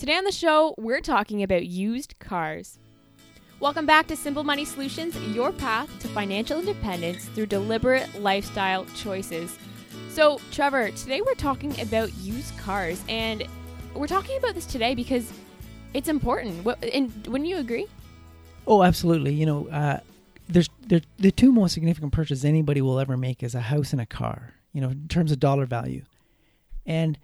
Today on the show, we're talking about used cars. Welcome back to Simple Money Solutions, your path to financial independence through deliberate lifestyle choices. So, Trevor, today we're talking about used cars, and we're talking about this today because it's important. And wouldn't you agree? Oh, absolutely. You know, uh, there's the two most significant purchases anybody will ever make is a house and a car. You know, in terms of dollar value, and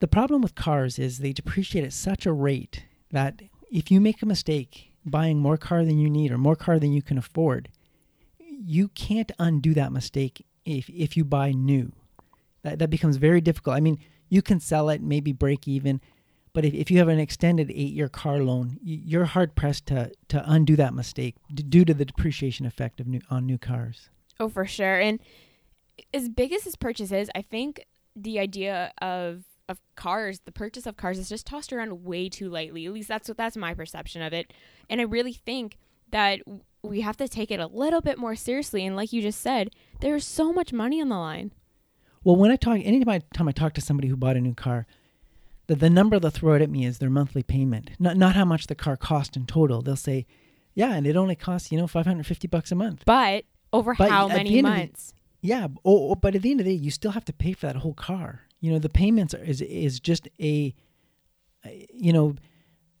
the problem with cars is they depreciate at such a rate that if you make a mistake buying more car than you need or more car than you can afford, you can't undo that mistake if if you buy new. That that becomes very difficult. I mean, you can sell it, maybe break even, but if, if you have an extended eight year car loan, you're hard pressed to to undo that mistake due to the depreciation effect of new on new cars. Oh, for sure. And as big as this purchase is, I think the idea of of cars, the purchase of cars is just tossed around way too lightly. At least that's what that's my perception of it. And I really think that we have to take it a little bit more seriously. And like you just said, there's so much money on the line. Well, when I talk, anytime time I talk to somebody who bought a new car, the, the number they'll throw out at me is their monthly payment, not not how much the car cost in total. They'll say, "Yeah, and it only costs you know 550 bucks a month." But over but how many months? The, yeah, oh, oh, but at the end of the day, you still have to pay for that whole car you know the payments are, is is just a you know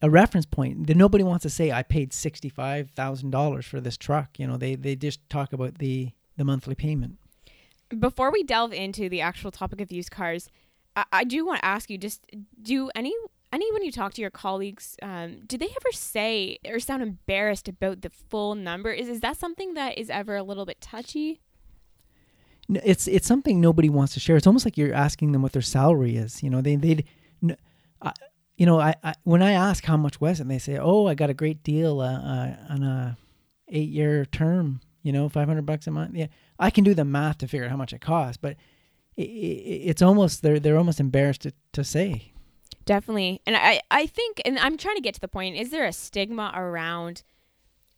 a reference point that nobody wants to say I paid sixty five thousand dollars for this truck. You know they they just talk about the the monthly payment. Before we delve into the actual topic of used cars, I, I do want to ask you: just do any any when you talk to your colleagues, um, do they ever say or sound embarrassed about the full number? Is is that something that is ever a little bit touchy? It's it's something nobody wants to share. It's almost like you're asking them what their salary is. You know, they they, uh, you know, I, I, when I ask how much was it, and they say, oh, I got a great deal uh, uh, on a eight year term. You know, five hundred bucks a month. Yeah, I can do the math to figure out how much it costs, but it, it, it's almost they're they're almost embarrassed to, to say. Definitely, and I I think, and I'm trying to get to the point. Is there a stigma around?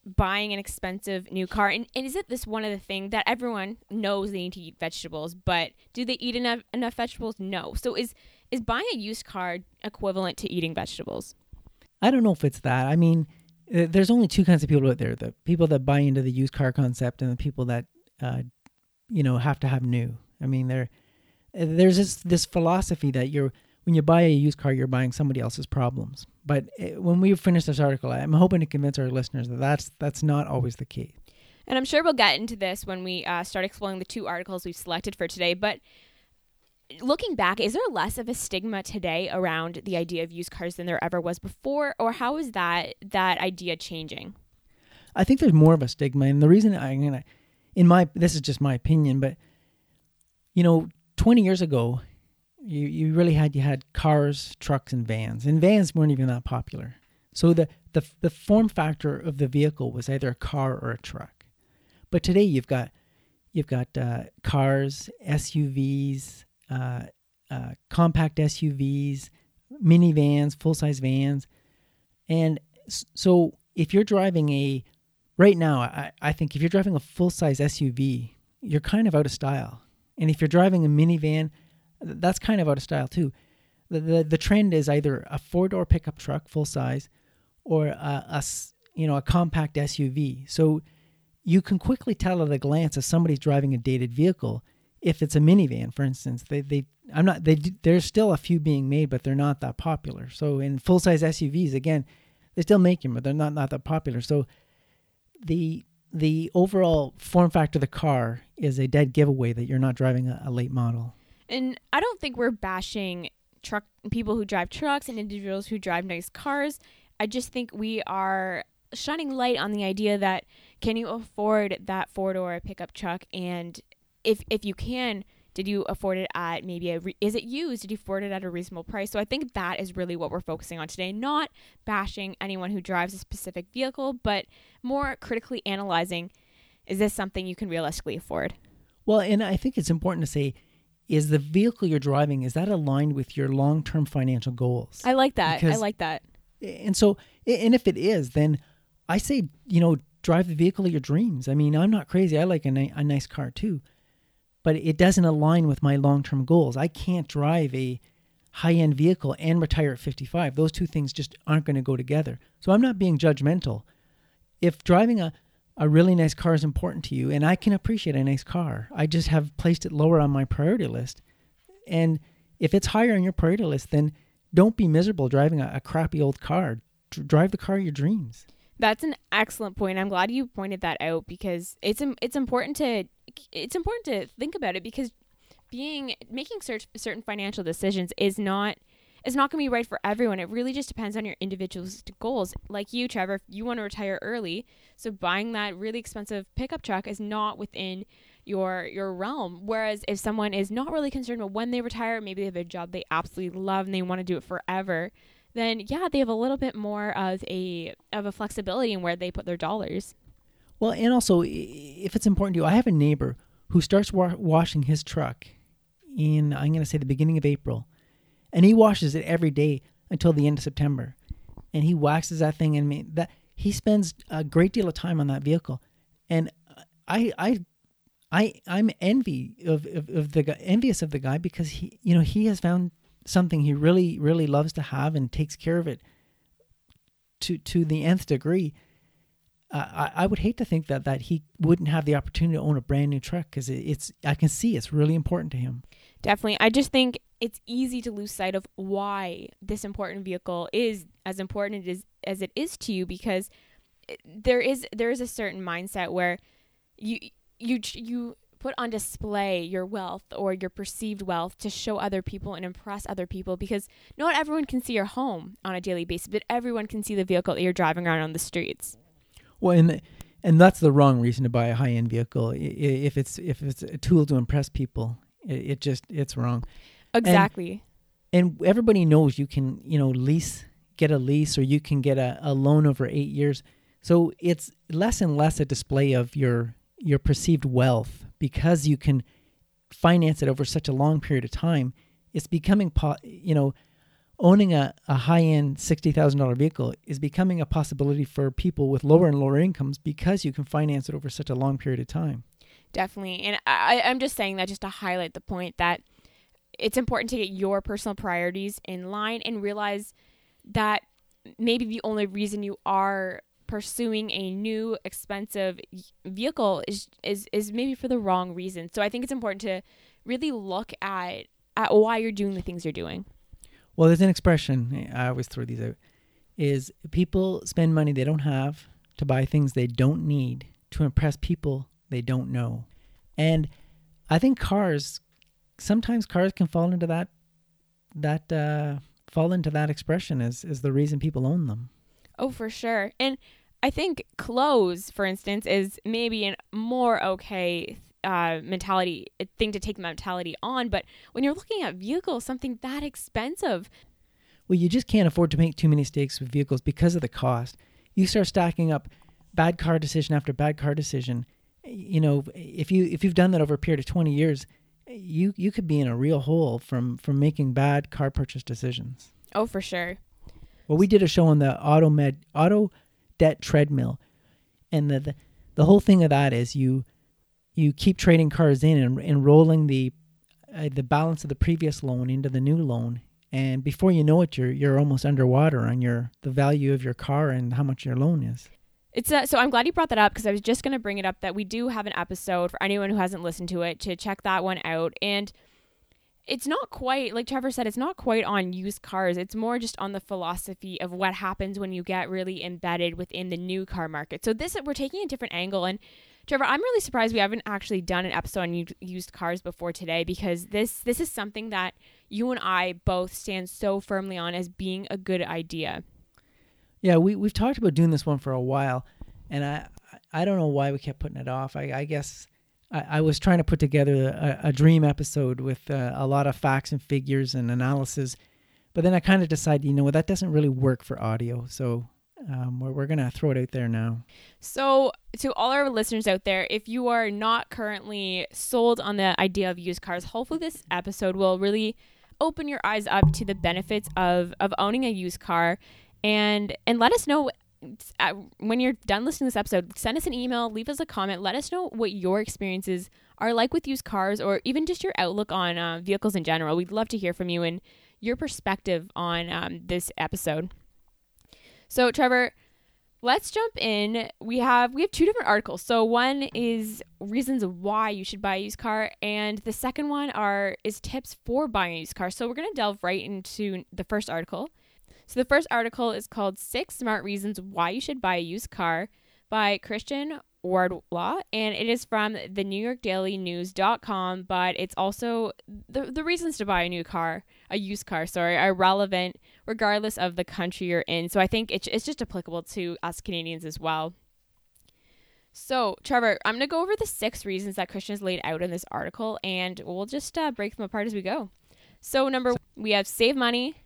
Buying an expensive new car and, and is it this one of the thing that everyone knows they need to eat vegetables but do they eat enough enough vegetables? No. So is is buying a used car equivalent to eating vegetables? I don't know if it's that. I mean uh, there's only two kinds of people out there the people that buy into the used car concept and the people that uh, you know have to have new. I mean there there's this this philosophy that you're when you buy a used car, you're buying somebody else's problems. But it, eh, when we finish this article, I'm hoping to convince our listeners that that's that's not always the case. And I'm sure we'll get into this when we uh, start exploring the two articles we've selected for today. But looking back, is there less of a stigma today around the idea of used cars than there ever was before, or how is that that idea changing? I think there's more of a stigma, and the reason I'm gonna, in my this is just my opinion, but you know, 20 years ago, you you really had you had cars, trucks, and vans, and vans weren't even that popular. So the the the form factor of the vehicle was either a car or a truck. But today you've got you've got uh, cars, SUVs, uh, uh, compact SUVs, minivans, full size vans, and so if you're driving a right now, I, I think if you're driving a full size SUV, you're kind of out of style. And if you're driving a minivan, that's kind of out of style too. The, the, the trend is either a four door pickup truck full size or a, a, you know a compact SUV. So you can quickly tell at a glance if somebody's driving a dated vehicle if it's a minivan, for instance. They they I'm not they there's still a few being made, but they're not that popular. So in full size SUVs, again, they still make them, but they're not not that popular. So the the overall form factor of the car is a dead giveaway that you're not driving a, a late model. And I don't think we're bashing truck people who drive trucks and individuals who drive nice cars. I just think we are shining light on the idea that can you afford that four door pickup truck? And if if you can did you afford it at maybe a re- is it used? Did you afford it at a reasonable price? So i think that is really what we're focusing on today not bashing anyone who drives a specific vehicle but more critically analyzing is this something you can realistically afford? Well and i think it's important to say is the vehicle you're driving is that aligned with your long-term financial goals i like that because, i like that and so and if it is then i say you know drive the vehicle of your dreams i mean i'm not crazy i like a, ni- a nice car too but it doesn't align with my long-term goals i can't drive a high end vehicle and retire at 55. Those two things just aren't going to go together. So I'm not being judgmental. If driving a, a really nice car is important to you, and I can appreciate a nice car, I just have placed it lower on my priority list. And if it's higher on your priority list, then don't be miserable driving a, a crappy old car. D- drive the car of your dreams. That's an excellent point. I'm glad you pointed that out because it's it's important to it's important to think about it because being making certain certain financial decisions is not is not going to be right for everyone. It really just depends on your individual's goals. Like you, Trevor, you want to retire early, so buying that really expensive pickup truck is not within your your realm. Whereas if someone is not really concerned about when they retire, maybe they have a job they absolutely love and they want to do it forever, then yeah, they have a little bit more of a of a flexibility in where they put their dollars. Well, and also if it's important to you, I have a neighbor who starts wa- washing his truck in I'm going to say the beginning of April, and he washes it every day until the end of September, and he waxes that thing and that he spends a great deal of time on that vehicle, and I I. I I'm envy of, of, of the envious of the guy because he you know he has found something he really really loves to have and takes care of it to to the nth degree I, I would hate to think that that he wouldn't have the opportunity to own a brand new truck because it, it's I can see it's really important to him. Definitely, I just think it's easy to lose sight of why this important vehicle is as important as as it is to you because eh, there is there is a certain mindset where you you you put on display your wealth or your perceived wealth to show other people and impress other people because not everyone can see your home on a daily basis, but everyone can see the vehicle that you're driving around on the streets. Well, and and that's the wrong reason to buy a high end vehicle. If it's if it's a tool to impress people, it, it just it's wrong. Exactly. And, and, everybody knows you can you know lease get a lease or you can get a, a loan over eight years. So it's less and less a display of your your perceived wealth because you can finance it over such a long period of time. It's becoming po- you know owning a, a high end $60,000 vehicle is becoming a possibility for people with lower and lower incomes because you can finance it over such a long period of time. Definitely. And I, I'm just saying that just to highlight the point that it's important to get your personal priorities in line and realize that maybe the only reason you are pursuing a new expensive vehicle is is is maybe for the wrong reason. So I think it's important to really look at at why you're doing the things you're doing. Well, there's an expression eh, I always throw these out: is people spend money they don't have to buy things they don't need to impress people they don't know, and I think cars sometimes cars can fall into that that uh, fall into that expression as is the reason people own them. Oh, for sure, and I think clothes, for instance, is maybe a more okay uh, mentality thing to take the mentality on. But when you're looking at vehicles, something that expensive, well, you just can't afford to make too many mistakes with vehicles because of the cost. You start stacking up bad car decision after bad car decision. You know, if you if you've done that over a period of 20 years, you you could be in a real hole from from making bad car purchase decisions. Oh, for sure. Well, we did a show on the auto med auto debt treadmill, and the, the the whole thing of that is you you keep trading cars in and, and rolling the uh, the balance of the previous loan into the new loan and before you know it you're you're almost underwater on your the value of your car and how much your loan is it's uh, so I'm glad you brought that up because I was just going to bring it up that we do have an episode for anyone who hasn't listened to it to check that one out. And it's not quite like Trevor said it's not quite on used cars. It's more just on the philosophy of what happens when you get really embedded within the new car market. So this we're taking a different angle. And Trevor, I'm really surprised we haven't actually done an episode on used cars before today because this this is something that you and I both stand so firmly on as being a good idea. Yeah, we we've talked about doing this one for a while, and I I don't know why we kept putting it off. I, I guess I, I, was trying to put together a, a dream episode with uh, a lot of facts and figures and analysis, but then I kind of decided, you know, that doesn't really work for audio. So um, we're, we're to throw it out there now. So, to all our listeners out there, if you are not currently sold on the idea of used cars, hopefully this episode will really open your eyes up to the benefits of, of owning a used car and and let us know uh, when you're done listening to this episode send us an email leave us a comment let us know what your experiences are like with used cars or even just your outlook on uh, vehicles in general we'd love to hear from you and your perspective on um, this episode. So, Trevor, let's jump in. We have we have two different articles. So one is reasons why you should buy a used car, and the second one are is tips for buying a used car. So we're gonna delve right into the first article. So the first article is called Six Smart Reasons Why You Should Buy a Used Car by Christian Wardlaw, and it is from the New York Daily News.com, but it's also the, the reasons to buy a new car, a used car, sorry, are relevant regardless of the country you're in. So I think it's, it's just applicable to us Canadians as well. So, Trevor, I'm going to go over the six reasons that Christian has laid out in this article, and we'll just uh, break them apart as we go. So, number one, we have save money.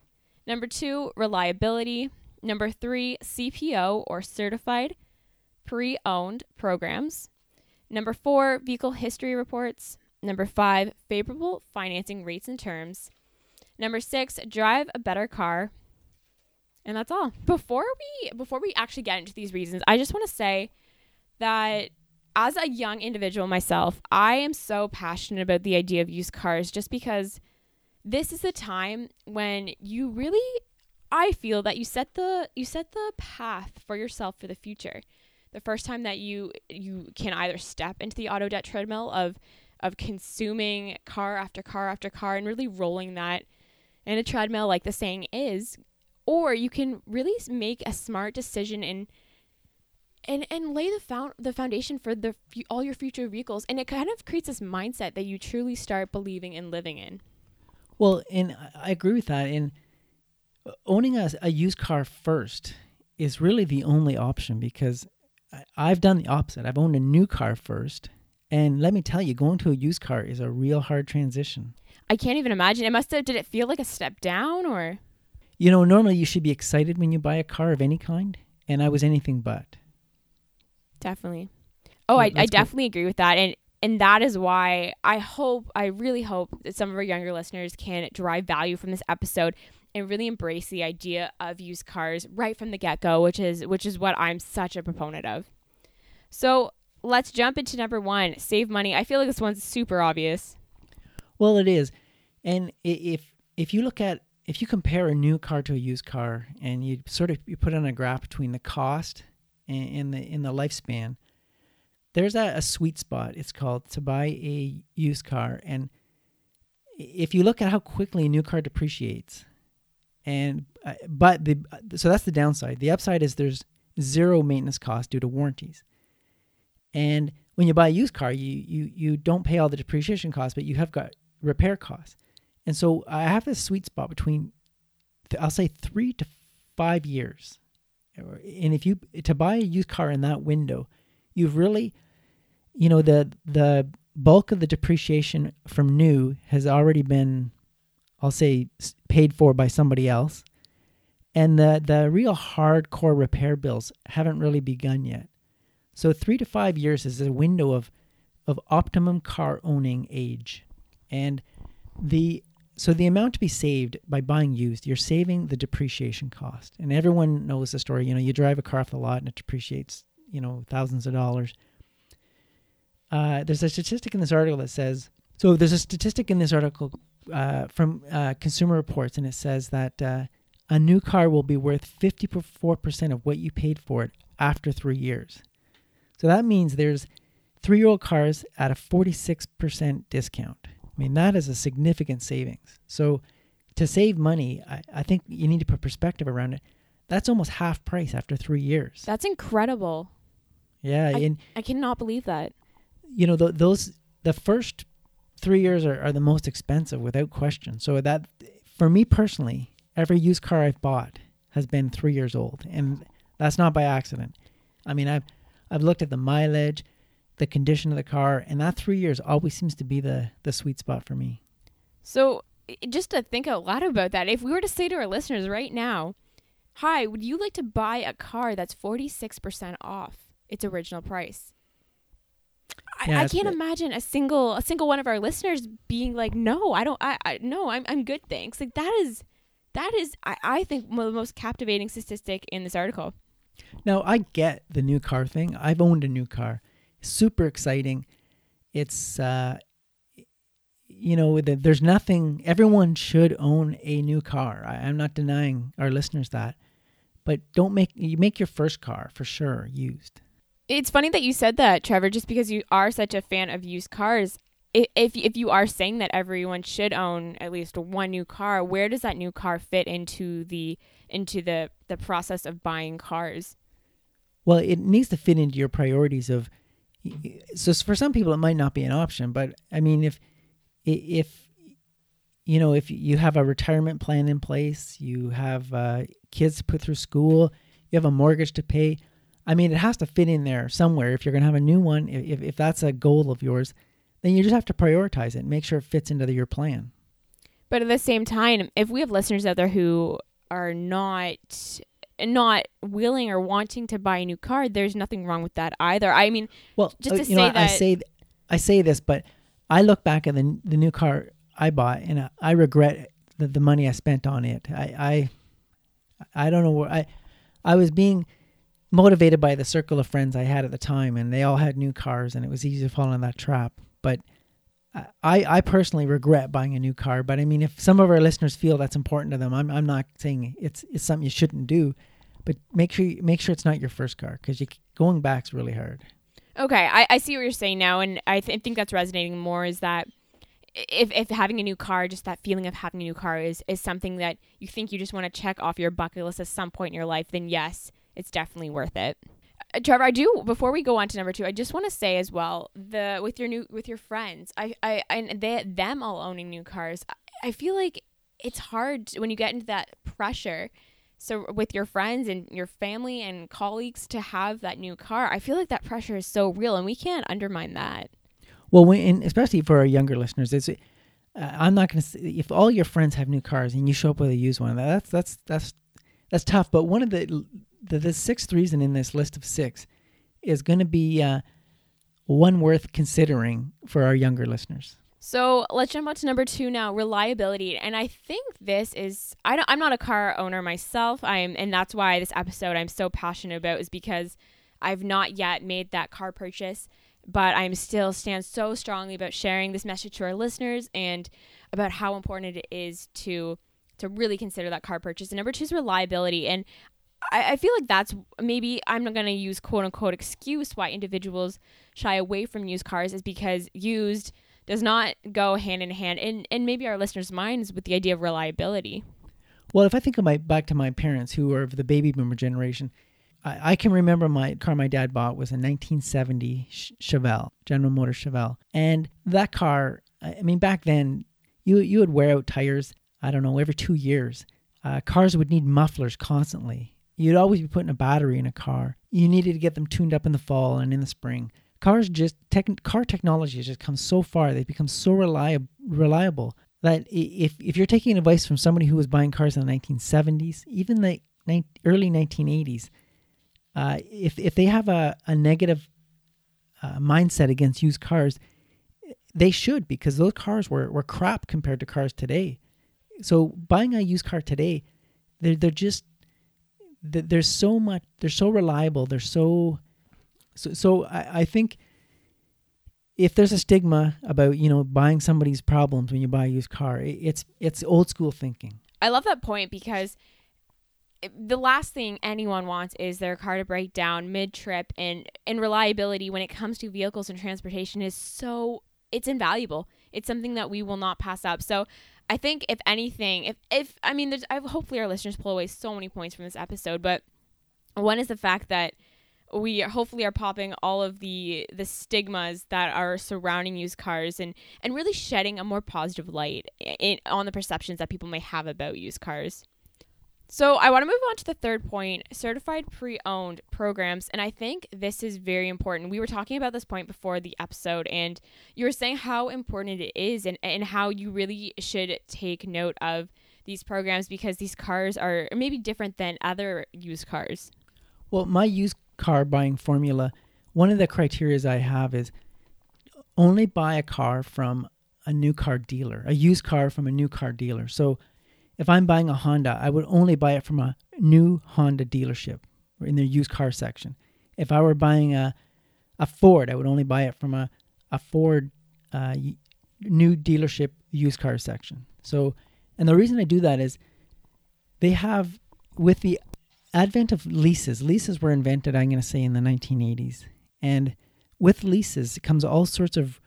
Number two, reliability. Number three, CPO or certified pre owned programs. Number four, vehicle history reports. Number five, favorable financing rates and terms. Number six, drive a better car. And that's all. Before we before we actually get into these reasons, I just want to say that as a young individual myself, I am so passionate about the idea of used cars just because this is a time when you really I feel that you set the you set the path for yourself for the future. The first time that you you can either step into the auto debt treadmill of of consuming car after car after car and really rolling that in a treadmill like the saying is or you can really make a smart decision and and and lay the found the foundation for the all your future vehicles. And it kind of creates this mindset that you truly start believing and living in well and i agree with that and owning a, a used car first is really the only option because I've done the opposite. I've owned a new car first. And let me tell you, going to a used car is a real hard transition. I can't even imagine. It must have, did it feel like a step down or? You know, normally you should be excited when you buy a car of any kind. And I was anything but. Definitely. Oh, I, I definitely agree with that. And, and that is why I hope, I really hope that some of our younger listeners can derive value from this episode and really embrace the idea of used cars right from the get-go, which is which is what I'm such a proponent of. So, let's jump into number 1, save money. I feel like this one's super obvious. Well, it is. And if if you look at if you compare a new car to a used car and you sort of you put on a graph between the cost and, and the in the lifespan, there's a, a sweet spot. It's called to buy a used car and if you look at how quickly a new car depreciates, and uh, but the so that's the downside. The upside is there's zero maintenance cost due to warranties. And when you buy a used car, you you you don't pay all the depreciation costs, but you have got repair costs. And so I have this sweet spot between I'll say 3 to 5 years. And if you to buy a used car in that window, you've really you know the the bulk of the depreciation from new has already been I'll say paid for by somebody else. And the, the real hardcore repair bills haven't really begun yet. So three to five years is a window of, of optimum car owning age. And the so the amount to be saved by buying used, you're saving the depreciation cost. And everyone knows the story. You know, you drive a car off the lot and it depreciates, you know, thousands of dollars. Uh, there's a statistic in this article that says so there's a statistic in this article uh, from uh, Consumer Reports, and it says that uh, a new car will be worth 54% of what you paid for it after three years. So that means there's three year old cars at a 46% discount. I mean, that is a significant savings. So to save money, I, I think you need to put perspective around it. That's almost half price after three years. That's incredible. Yeah. I, and, I cannot believe that. You know, the, those, the first three years are, are the most expensive without question. So that, for me personally, every used car I've bought has been three years old, and that's not by accident. I mean, I've I've looked at the mileage, the condition of the car, and that three years always seems to be the the sweet spot for me. So, just to think out loud about that, if we were to say to our listeners right now, "Hi, would you like to buy a car that's forty six percent off its original price?" Yeah, I, I, can't imagine a single a single one of our listeners being like, "No, I don't. I, I no, I'm I'm good, thanks." Like that is that is I, I think one of the most captivating statistic in this article. Now I get the new car thing. I've owned a new car, super exciting. It's uh, you know, the, there's nothing. Everyone should own a new car. I, I'm not denying our listeners that, but don't make you make your first car for sure used. It's funny that you said that, Trevor, just because you are such a fan of used cars. If if you are saying that everyone should own at least one new car, where does that new car fit into the into the the process of buying cars? Well, it needs to fit into your priorities of. So for some people, it might not be an option, but I mean, if if you know if you have a retirement plan in place, you have uh, kids to put through school, you have a mortgage to pay. I mean, it has to fit in there somewhere. If you're going to have a new one, if if that's a goal of yours, then you just have to prioritize it and make sure it fits into your plan. But at the same time, if we have listeners out there who are not not willing or wanting to buy a new car, there's nothing wrong with that either. I mean, Well, Just uh, to you know, say I- I say I say this, but I look back at the the new car I bought, and I, I regret the, the money I spent on it. I I I don't know where I I was being motivated by the circle of friends I had at the time, and they all had new cars, and it was easy to fall in that trap. But I I personally regret buying a new car. But I mean, if some of our listeners feel that's important to them, I'm I'm not saying it's it's something you shouldn't do. But make sure you, make sure it's not your first car because going back's really hard. Okay, I, I see what you're saying now, and I th- think that's resonating more. Is that if if having a new car, just that feeling of having a new car is is something that you think you just want to check off your bucket list at some point in your life, then yes, it's definitely worth it. Uh, Trevor, I do. Before we go on to number two, I just want to say as well the with your new with your friends, I I and they them all owning new cars. I, feel like it's hard when you get into that pressure so with your friends and your family and colleagues to have that new car i feel like that pressure is so real and we can't undermine that Well, when, and especially for our younger listeners, it's. Uh, I'm not going to. If all your friends have new cars and you show up with a used one, that's that's that's that's tough. But one of the the, the sixth reason in this list of six is going to be uh, one worth considering for our younger listeners. so let's jump on to number two now reliability. And i think this is I don't, i'm not a car owner myself. I'm and that's why this episode i'm so passionate about is because i've not yet made that car purchase but i'm still stand so strongly about sharing this message to our listeners and about how important it is to to really consider that car purchase. And number two is reliability. And I, I feel like that's maybe I'm not going to use quote unquote excuse why individuals shy away from used cars is because used does not go hand in hand and and maybe our listeners' minds with the idea of reliability. Well, if I think of my back to my parents who are of the baby boomer generation, I, I can remember my car my dad bought was a 1970 Chevelle, General Motors Chevelle, and that car. I mean, back then, you you would wear out tires. I don't know every two years. Uh, cars would need mufflers constantly. You'd always be putting a battery in a car. You needed to get them tuned up in the fall and in the spring. Cars just tech, car technology has just come so far. They've become so reliable reliable that if if you're taking advice from somebody who was buying cars in the 1970s, even the early 1980s, uh, if if they have a a negative uh, mindset against used cars, they should because those cars were were crap compared to cars today. So buying a used car today, they're they're just th- there's so much they're so reliable they're so so, so I, I think if there's a stigma about you know buying somebody's problems when you buy a used car it, it's it's old school thinking I love that point because the last thing anyone wants is their car to break down mid-trip and and reliability when it comes to vehicles and transportation is so it's invaluable. It's something that we will not pass up. So I think if anything, if if I mean there's I hopefully our listeners pull away so many points from this episode, but one is the fact that we hopefully are popping all of the the stigmas that are surrounding used cars and and really shedding a more positive light in, on the perceptions that people may have about used cars. So I want to move on to the third point, certified pre-owned programs, and I think this is very important. We were talking about this point before the episode and you were saying how important it is and, and how you really should take note of these programs because these cars are maybe different than other used cars. well my used car buying formula one of the criterias i have is only buy a car from a new car dealer a used car from a new car dealer so if i'm buying a honda i would only buy it from a new honda dealership or in their used car section if i were buying a a ford i would only buy it from a a ford uh, new dealership used car section. So, and the reason I do that is they have with the advent of leases. Leases were invented, I'm going to say, in the 1980s, and with leases comes all sorts of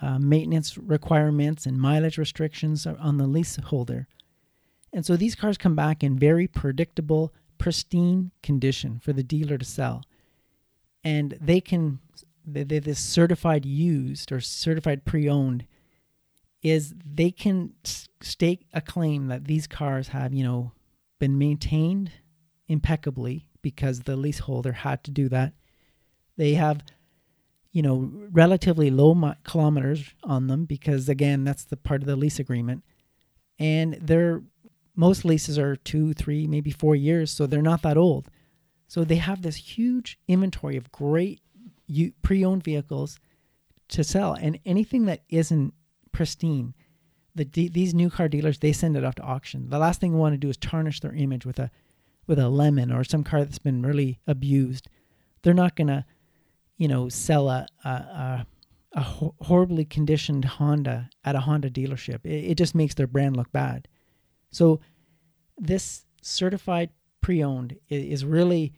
uh, maintenance requirements and mileage restrictions on the leaseholder. And so these cars come back in very predictable, pristine condition for the dealer to sell. And they can, this certified used or certified pre owned is they can stake a claim that these cars have, you know, been maintained impeccably because the leaseholder had to do that. They have, you know, relatively low mi- kilometers on them because, again, that's the part of the lease agreement. And they're most leases are two, three, maybe four years, so they're not that old. So they have this huge inventory of great pre-owned vehicles to sell, and anything that isn't pristine, the these new car dealers they send it off to auction. The last thing we want to do is tarnish their image with a with a lemon or some car that's been really abused. They're not gonna, you know, sell a a, a, a horribly conditioned Honda at a Honda dealership. It, it just makes their brand look bad. So this certified pre-owned is really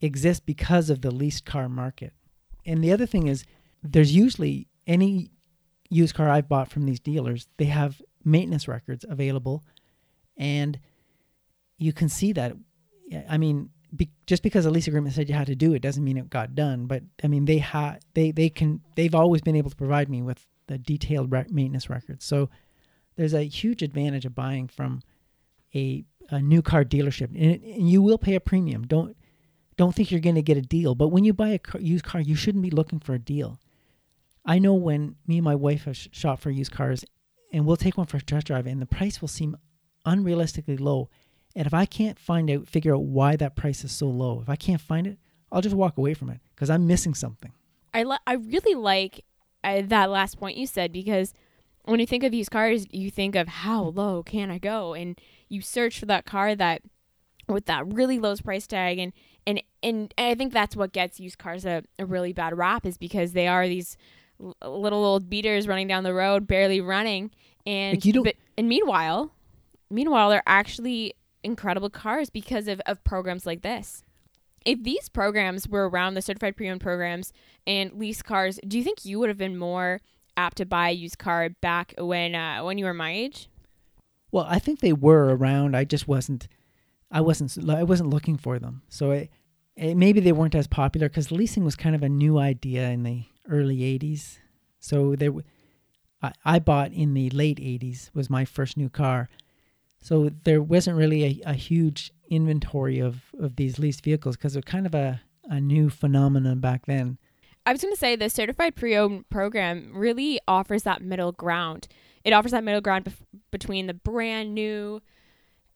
exists because of the leased car market. And the other thing is there's usually any used car I've bought from these dealers, they have maintenance records available and you can see that I mean be, just because a lease agreement said you had to do it doesn't mean it got done, but I mean they had they they can they've always been able to provide me with the detailed maintenance records. So there's a huge advantage of buying from a, a new car dealership, and, and you will pay a premium. Don't don't think you're going to get a deal. But when you buy a car, used car, you shouldn't be looking for a deal. I know when me and my wife have sh- shop for used cars, and we'll take one for a test drive, and the price will seem unrealistically low. And if I can't find out, figure out why that price is so low, if I can't find it, I'll just walk away from it because I'm missing something. I I really like uh, that last point you said because when you think of used cars, you think of how low can I go, and you search for that car that with that really low price tag, and and and, I think that's what gets used cars a, a really bad rap is because they are these little old beaters running down the road, barely running, and like you don't. But, and meanwhile, meanwhile, they're actually incredible cars because of, of programs like this. If these programs were around the certified pre-owned programs and lease cars, do you think you would have been more apt to buy a used car back when uh, when you were my age? Well, I think they were around. I just wasn't. I wasn't. I wasn't looking for them. So it, it maybe they weren't as popular because leasing was kind of a new idea in the early '80s. So there, I, I bought in the late '80s was my first new car. So there wasn't really a, a huge inventory of of these leased vehicles because was kind of a a new phenomenon back then. I was going to say the certified pre-owned program really offers that middle ground. It offers that middle ground bef- between the brand new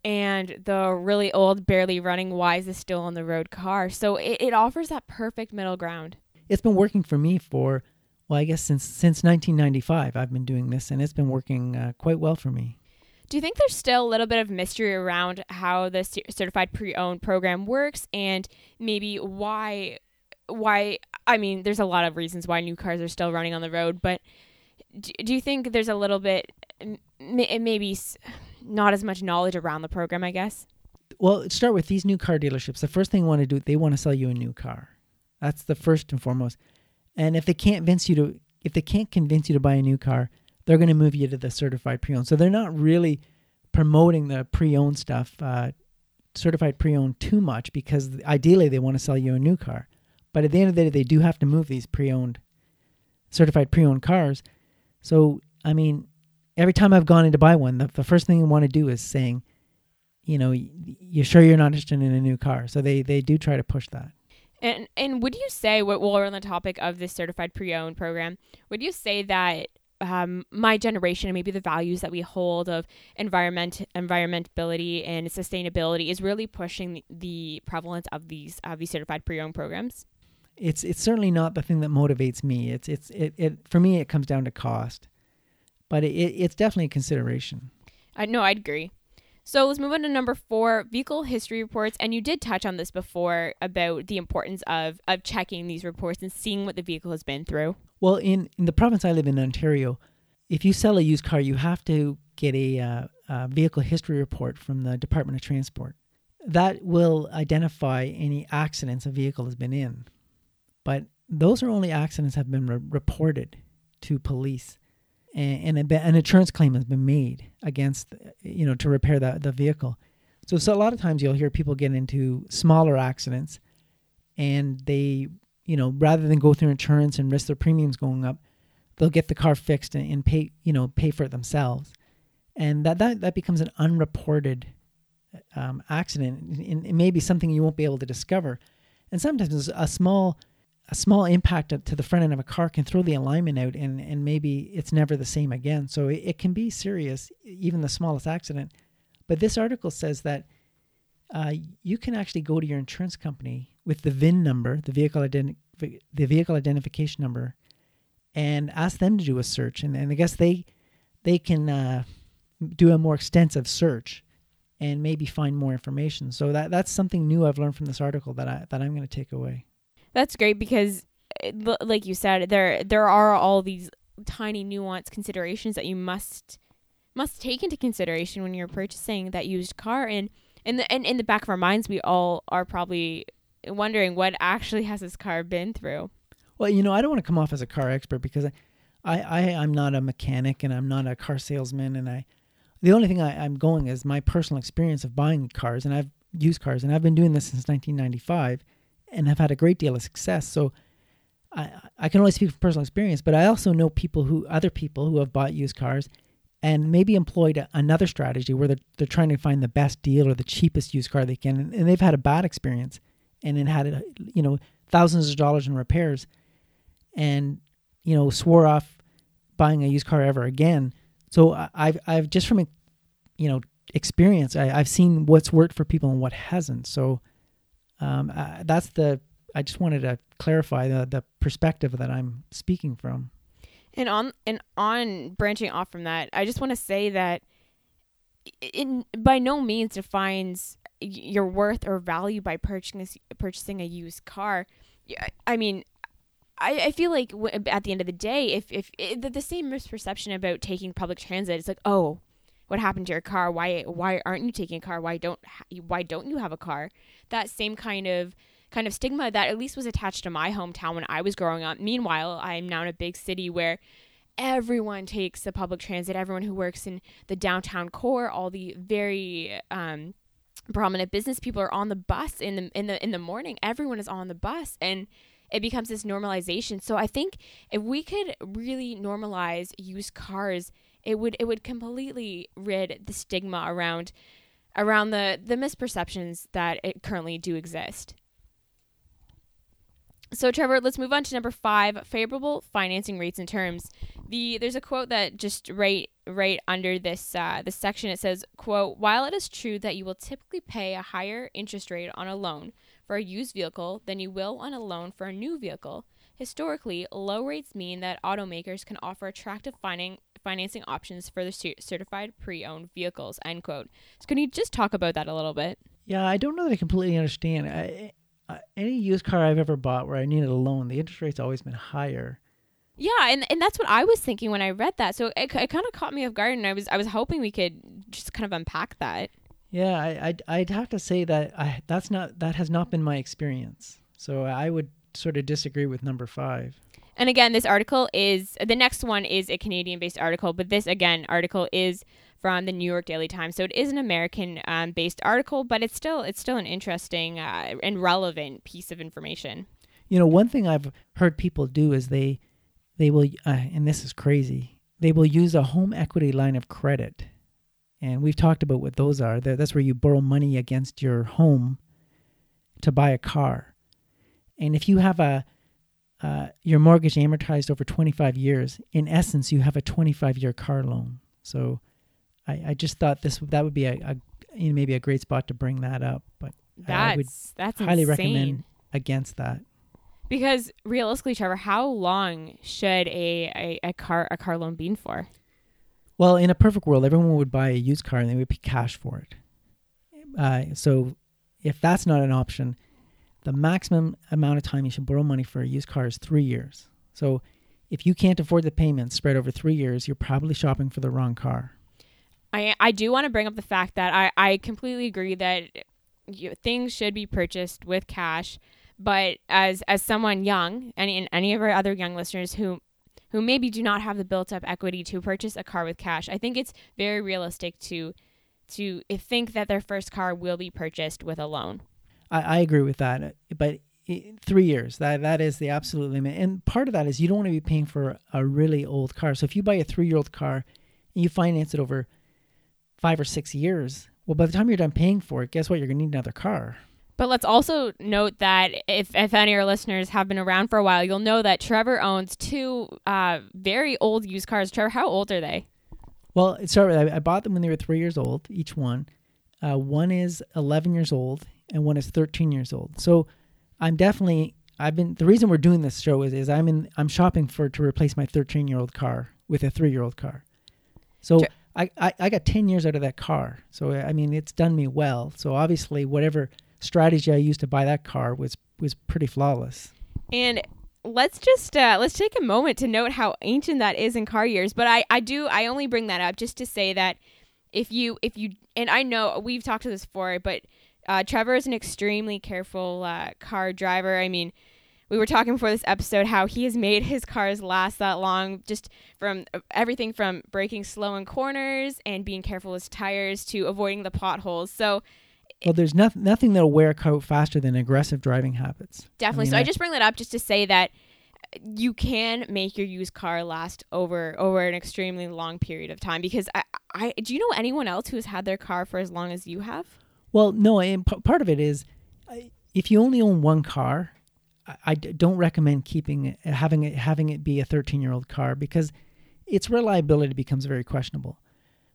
and the really old, barely running, why is this still on the road car. So it, it offers that perfect middle ground. It's been working for me for, well, I guess since since 1995. I've been doing this, and it's been working uh, quite well for me. Do you think there's still a little bit of mystery around how the certified pre-owned program works, and maybe why why I mean, there's a lot of reasons why new cars are still running on the road, but do, do you think there's a little bit, maybe not as much knowledge around the program? I guess. Well, start with these new car dealerships. The first thing they want to do, they want to sell you a new car. That's the first and foremost. And if they can't convince you to, if they can't convince you to buy a new car, they're going to move you to the certified pre-owned. So they're not really promoting the pre-owned stuff, uh, certified pre-owned too much because ideally they want to sell you a new car. But at the end of the day, they do have to move these pre-owned, certified pre-owned cars. So I mean, every time I've gone in to buy one, the, the first thing I want to do is saying, you know, you're sure you're not interested in a new car. So they they do try to push that. And and would you say, while we're on the topic of this certified pre-owned program, would you say that um, my generation and maybe the values that we hold of environment, environmentability, and sustainability is really pushing the, the prevalence of these of these certified pre-owned programs? It's it's certainly not the thing that motivates me. It's it's it, it for me it comes down to cost, but it, it's definitely a consideration. I know I'd agree. So let's move on to number four, vehicle history reports. And you did touch on this before about the importance of of checking these reports and seeing what the vehicle has been through. Well, in in the province I live in, Ontario, if you sell a used car, you have to get a, uh, a vehicle history report from the Department of Transport. That will identify any accidents a vehicle has been in. But those are only accidents have been re- reported to police. And, and an insurance claim has been made against you know to repair the, the vehicle. So, so a lot of times you'll hear people get into smaller accidents and they you know rather than go through insurance and risk their premiums going up they'll get the car fixed and, and pay you know pay for it themselves. And that that, that becomes an unreported um, accident. And it may be something you won't be able to discover. And sometimes a small a small impact to the front end of a car can throw the alignment out and, and maybe it's never the same again. So it, it can be serious, even the smallest accident. But this article says that uh, you can actually go to your insurance company with the VIN number, the vehicle identi- the vehicle identification number, and ask them to do a search. And, and I guess they they can uh, do a more extensive search and maybe find more information. So that that's something new I've learned from this article that I that I'm going to take away. That's great because, eh, like you said, there there are all these tiny nuanced considerations that you must must take into consideration when you're purchasing that used car. And in the and in the back of our minds, we all are probably wondering what actually has this car been through. Well, you know, I don't want to come off as a car expert because I, I, I I'm not a mechanic and I'm not a car salesman, and I, the only thing I, I'm going is my personal experience of buying cars, and I've used cars, and I've been doing this since 1995 and have had a great deal of success. So I I can only speak from personal experience, but I also know people who other people who have bought used cars and maybe employed a, another strategy where they're, they're trying to find the best deal or the cheapest used car they can and, and they've had a bad experience and then had you know thousands of dollars in repairs and you know swore off buying a used car ever again so i've i've just from you know experience I, i've seen what's worked for people and what hasn't so um, uh, that's the I just wanted to clarify the the perspective that I'm speaking from. And on and on branching off from that, I just want to say that in by no means defines your worth or value by purchasing purchasing a used car. I mean, I, I feel like at the end of the day, if if, if the, the same misperception about taking public transit, it's like, oh, what happened to your car? Why why aren't you taking a car? Why don't why don't you have a car? That same kind of kind of stigma that at least was attached to my hometown when I was growing up. Meanwhile, I'm now in a big city where everyone takes the public transit. Everyone who works in the downtown core, all the very um, prominent business people are on the bus in the in the in the morning. Everyone is on the bus and it becomes this normalization. So I think if we could really normalize used cars it would it would completely rid the stigma around around the the misperceptions that it currently do exist. So Trevor, let's move on to number 5, favorable financing rates and terms. The there's a quote that just right right under this uh, this section it says, "quote While it is true that you will typically pay a higher interest rate on a loan for a used vehicle than you will on a loan for a new vehicle, historically low rates mean that automakers can offer attractive finan- financing options for the certified pre-owned vehicles end quote. So can you just talk about that a little bit? Yeah i don't know that i completely understand. I, I, any used car i've ever bought where i needed a loan the interest rate's always been higher. Yeah and, and that's what i was thinking when i read that. So it, it kind of caught me off guard and i was i was hoping we could just kind of unpack that. Yeah I, I'd, I'd have to say that I, that's not that has not been my experience. So i would sort of disagree with number five and again, this article is the next one is a Canadian based article, but this again article is from the New York Daily Times. So it is an American um, based article, but it's still it's still an interesting uh, and relevant piece of information. You know, one thing I've heard people do is they they will, uh, and this is crazy, they will use a home equity line of credit, and we've talked about what those are. That's where you borrow money against your home to buy a car, and if you have a uh, your mortgage amortized over 25 years, in essence, you have a 25 year car loan. So I, I just thought this that would be a, a you know, maybe a great spot to bring that up. But that's, I would that's highly insane. recommend against that. Because realistically, Trevor, how long should a, a, a car a car loan be for? Well, in a perfect world, everyone would buy a used car and they would pay cash for it. Uh, so if that's not an option, the maximum amount of time you should borrow money for a used car is three years. So if you can't afford the payments spread over three years, you're probably shopping for the wrong car. I I do want to bring up the fact that I I completely agree that you, things should be purchased with cash, but as as someone young, and any of our other young listeners who who maybe do not have the built up equity to purchase a car with cash, I think it's very realistic to to eh, think that their first car will be purchased with a loan. I, I agree with that, but three years that that is the absolute limit, and part of that is you don't want to be paying for a really old car. So if you buy a three year old car and you finance it over five or six years, well, by the time you're done paying for it, guess what? You're going to need another car. But let's also note that if, if any of our listeners have been around for a while, you'll know that Trevor owns two uh, very old used cars. Trevor, how old are they? Well, sorry, I, I bought them when they were three years old, each one. Uh, one is 11 years old and one is 13 years old. So I'm definitely I've been the reason we're doing this show is, is I'm in I'm shopping for to replace my 13 year old car with a three year old car. So sure. I, I, I got 10 years out of that car. So, I mean, it's done me well. So, obviously, whatever strategy I used to buy that car was, was pretty flawless. And let's just uh, let's take a moment to note how ancient that is in car years. But I, I do I only bring that up just to say that if you if you and I know we've talked to this before, but uh, Trevor is an extremely careful uh, car driver. I mean, we were talking before this episode how he has made his cars last that long just from uh, everything from braking slow in corners and being careful with tires to avoiding the potholes. So well there's nothing nothing that'll wear a coat faster than aggressive driving habits. Definitely. I mean, so i just bring that up just to say that you can make your used car last over over an extremely long period of time because I, I do you know anyone else who has had their car for as long as you have well no and p- part of it is if you only own one car I don't recommend keeping it, having it having it be a 13 year old car because its reliability becomes very questionable.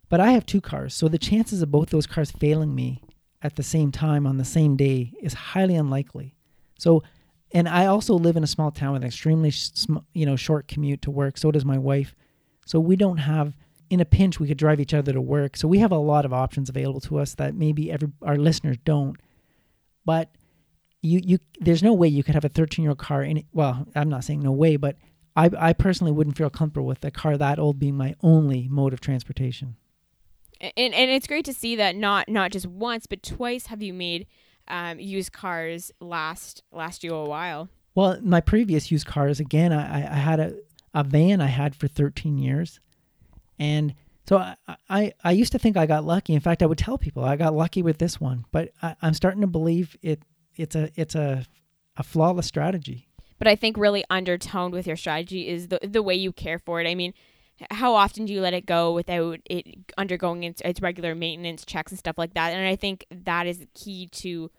But I have two cars, so the chances of both those cars failing me at the same time on the same day is highly unlikely. So, and I also live in a small town with an extremely sm- you know short commute to work. So does my wife. So we don't have in a pinch we could drive each other to work. So we have a lot of options available to us that maybe every our listeners don't. But you you there's no way you could have a 13 year old car in well i'm not saying no way but I, I personally wouldn't feel comfortable with a car that old being my only mode of transportation and and it's great to see that not not just once but twice have you made um, used cars last last you a while well my previous used cars again i i had a, a van i had for 13 years and so I, I, I used to think I got lucky. In fact, I would tell people I got lucky with this one, but I, I'm starting to believe it it's a it's a a flawless strategy. But I think really undertoned with your strategy is the the way you care for it. I mean, how often do you let it go without it undergoing its, its regular maintenance checks and stuff like that? And I think that is key to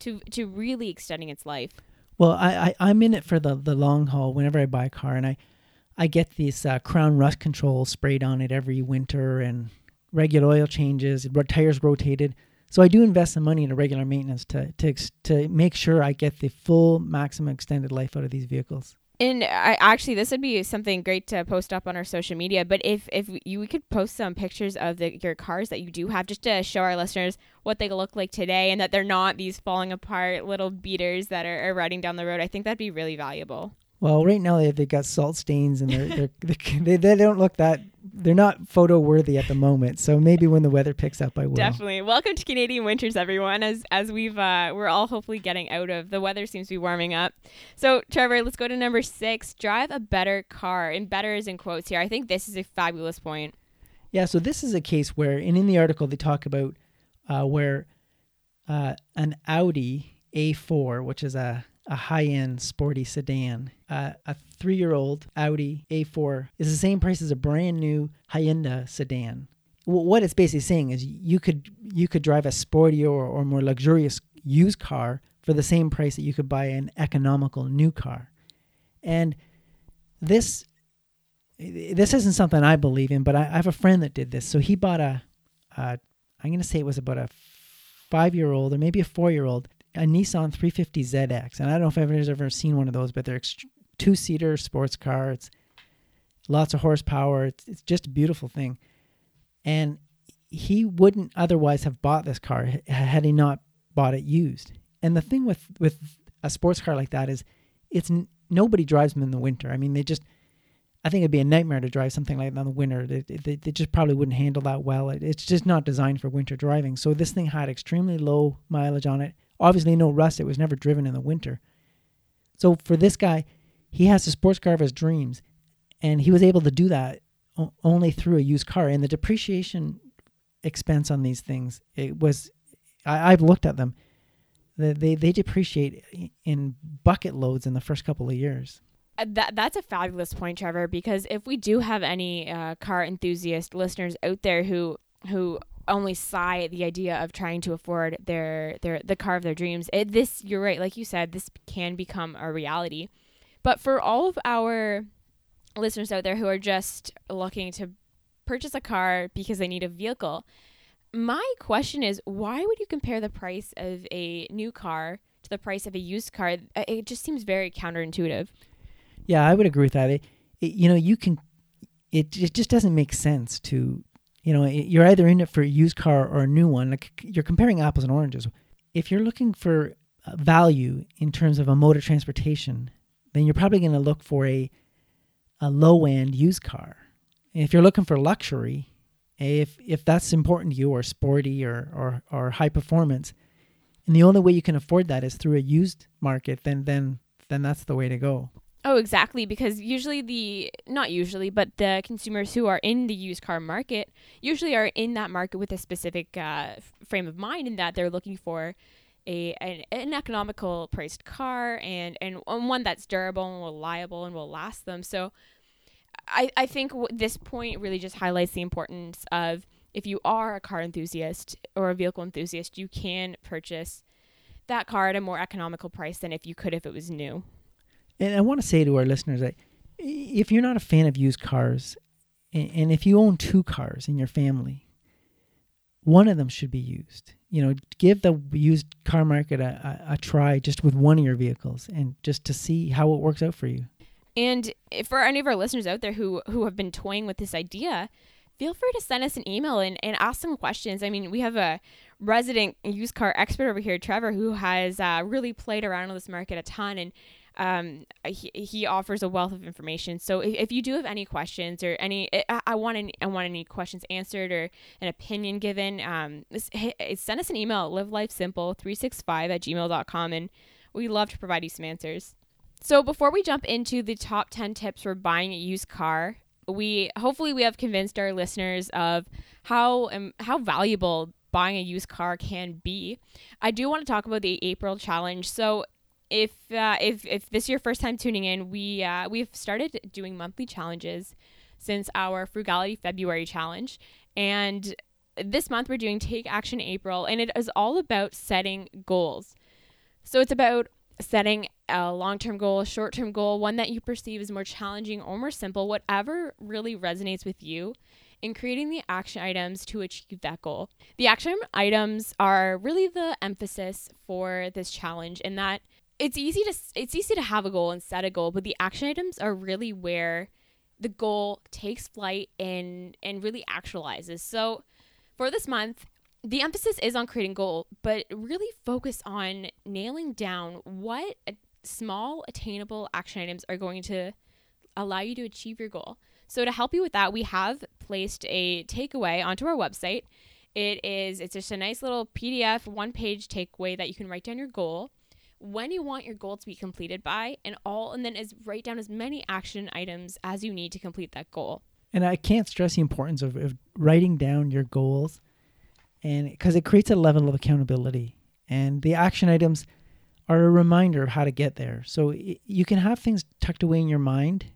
to to really extending its life. Well, I, I am in it for the the long haul. Whenever I buy a car, and I I get this uh, Krown Rust Control sprayed on it every winter, and regular oil changes, tires rotated. So I do invest some money into regular maintenance to to to make sure I get the full maximum extended life out of these vehicles. And I actually, this would be something great to post up on our social media. But if if you we could post some pictures of the your cars that you do have, just to show our listeners what they look like today, and that they're not these falling apart little beaters that are, are riding down the road, I think that'd be really valuable. Well, right now they they've got salt stains and they're, they're, they they don't look that they're not photo worthy at the moment. So maybe when the weather picks up, I will. Definitely. Welcome to Canadian winters, everyone. As as we've uh, we're all hopefully getting out of the weather seems to be warming up. So Trevor, let's go to number six. Drive a better car, and better is in quotes here. I think this is a fabulous point. Yeah. So this is a case where, and in the article they talk about uh, where uh, an Audi A4, which is a a high end sporty sedan. Uh, a three year old Audi A4 is the same price as a brand new Hyundai sedan. What it's basically saying is you could you could drive a sporty or, or more luxurious used car for the same price that you could buy an economical new car. And this this isn't something I believe in, but I, I have a friend that did this. So he bought a, a I'm going to say it was about a five year old or maybe a four year old a Nissan 350ZX, and I don't know if anyone's ever seen one of those, but they're ext- two-seater sports car. It's lots of horsepower. It's, it's just a beautiful thing, and he wouldn't otherwise have bought this car had he not bought it used. And the thing with with a sports car like that is, it's nobody drives them in the winter. I mean, they just I think it'd be a nightmare to drive something like that in the winter. They, they, they just probably wouldn't handle that well. It, it's just not designed for winter driving. So this thing had extremely low mileage on it. Obviously, no rust. It was never driven in the winter. So for this guy, he has the sports car of his dreams, and he was able to do that only through a used car. And the depreciation expense on these things, it was, I, I've looked at them. They, they they depreciate in bucket loads in the first couple of years. Uh, That that's a fabulous point, Trevor. Because if we do have any uh, car enthusiast listeners out there who who only sigh at the idea of trying to afford their their the car of their dreams, it, this you're right. Like you said, this can become a reality. But for all of our listeners out there who are just looking to purchase a car because they need a vehicle, my question is, why would you compare the price of a new car to the price of a used car? Uh, It just seems very counterintuitive. Yeah, I would agree with that. It, it, you know, you can. It it just doesn't make sense to, you know, you're either in it for a used car or a new one. Like you're comparing apples and oranges. If you're looking for uh, value in terms of a mode of transportation, then you're probably going to look for a a low end used car. If you're looking for luxury, if if that's important to you, or sporty, or or or high performance, and the only way you can afford that is through a used market, then then then that's the way to go. Oh, exactly. Because usually the not usually, but the consumers who are in the used car market usually are in that market with a specific uh, frame of mind, in that they're looking for a an, an economical priced car and and one that's durable and reliable and will last them. So, I I think w- this point really just highlights the importance of if you are a car enthusiast or a vehicle enthusiast, you can purchase that car at a more economical price than if you could if it was new. And I want to say to our listeners that if you're not a fan of used cars, and if you own two cars in your family, one of them should be used. You know, give the used car market a, a, a try just with one of your vehicles and just to see how it works out for you. And for any of our listeners out there who who have been toying with this idea, feel free to send us an email and, and ask some questions. I mean, we have a resident used car expert over here, Trevor, who has uh, really played around with this market a ton and um, he, he offers a wealth of information. So if, if you do have any questions or any, I, I want any, I want any questions answered or an opinion given, um, hey, send us an email, at livelifesimple365 at gmail.com and we love to provide you some answers. So before we jump into the top 10 tips for buying a used car, we hopefully we have convinced our listeners of how um, how valuable buying a used car can be. I do want to talk about the April challenge. So if uh, if if this is your first time tuning in, we uh, we've started doing monthly challenges since our frugality February challenge, and this month we're doing take action April, and it is all about setting goals. So it's about setting a long-term goal, a short-term goal, one that you perceive as more challenging or more simple, whatever really resonates with you. In creating the action items to achieve that goal. The action items are really the emphasis for this challenge in that it's easy to it's easy to have a goal and set a goal, but the action items are really where the goal takes flight and and really actualizes. So for this month, the emphasis is on creating goal, but really focus on nailing down what small attainable action items are going to allow you to achieve your goal. So to help you with that, we have placed a takeaway onto our website. It is it's just a nice little PDF one page takeaway that you can write down your goal when you want your goal to be completed by and all and then is write down as many action items as you need to complete that goal. And I can't stress the importance of, of writing down your goals, and because it creates a level of accountability. And the action items are a reminder of how to get there. So y- you can have things tucked away in your mind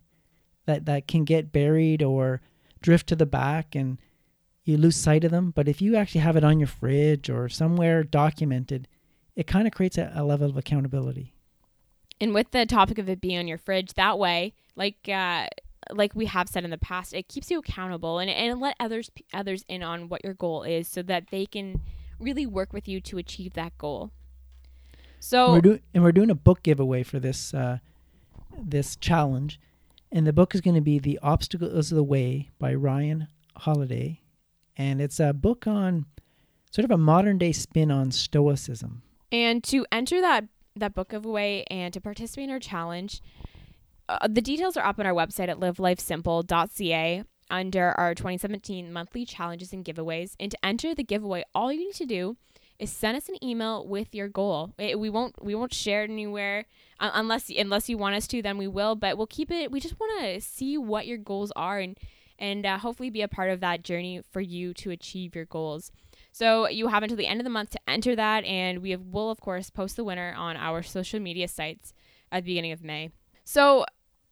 that that can get buried or drift to the back, and you lose sight of them. But if you actually have it on your fridge or somewhere documented, it kind of creates a, a level of accountability. And with the topic of it being on your fridge, that way, like uh, like we have said in the past, it keeps you accountable and and let others others in on what your goal is, so that they can really work with you to achieve that goal. So And we're doing and we're doing a book giveaway for this uh, this challenge, and the book is going to be "The Obstacle Is the Way" by Ryan Holiday, and it's a book on sort of a modern day spin on Stoicism. And to enter that that book giveaway and to participate in our challenge, uh, the details are up on our website at livelifesimple.ca under our 2017 monthly challenges and giveaways. And to enter the giveaway, all you need to do is send us an email with your goal. We won't we won't share it anywhere uh, unless unless you want us to. Then we will. But we'll keep it. We just want to see what your goals are and and uh, hopefully be a part of that journey for you to achieve your goals. So you have until the end of the month to enter that, and we will of course post the winner on our social media sites at the beginning of May. So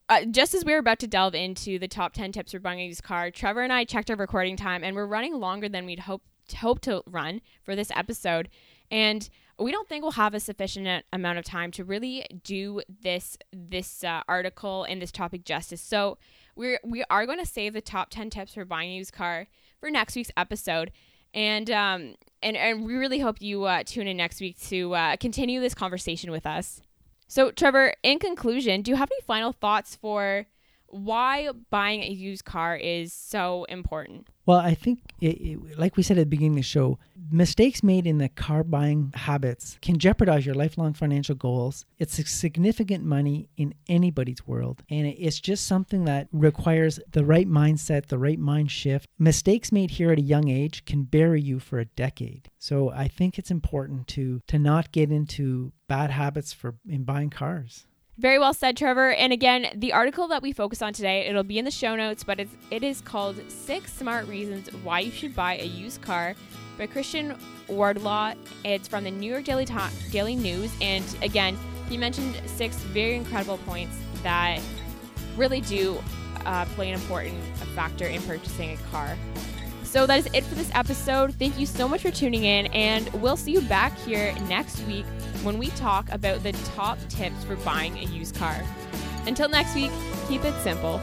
uh, just as we were about to delve into the top 10 tips for buying a used car, Trevor and I checked our recording time and we're running longer than we'd hoped hope to run for this episode. And we don't think we'll have a sufficient amount of time to really do this this uh, article and this topic justice. So we're we are going to save the top 10 tips for buying a used car for next week's episode. And um and, and we really hope you uh, tune in next week to uh, continue this conversation with us. So, Trevor, in conclusion, do you have any final thoughts for why buying a used car is so important? Well, I think, it, it, like we said at the beginning of the show, mistakes made in the car buying habits can jeopardize your lifelong financial goals. It's significant money in anybody's world, and it's just something that requires the right mindset, the right mind shift. Mistakes made here at a young age can bury you for a decade. So I think it's important to to not get into bad habits for in buying cars. Very well said, Trevor. And again, the article that we focus on today, it'll be in the show notes, but it's, it is called Six Smart Reasons Why You Should Buy a Used Car by Christian Wardlaw. It's from the New York Daily, Ta- Daily News. And again, he mentioned six very incredible points that really do uh, play an important factor in purchasing a car. So that is it for this episode. Thank you so much for tuning in, and we'll see you back here next week when we talk about the top tips for buying a used car. Until next week, keep it simple.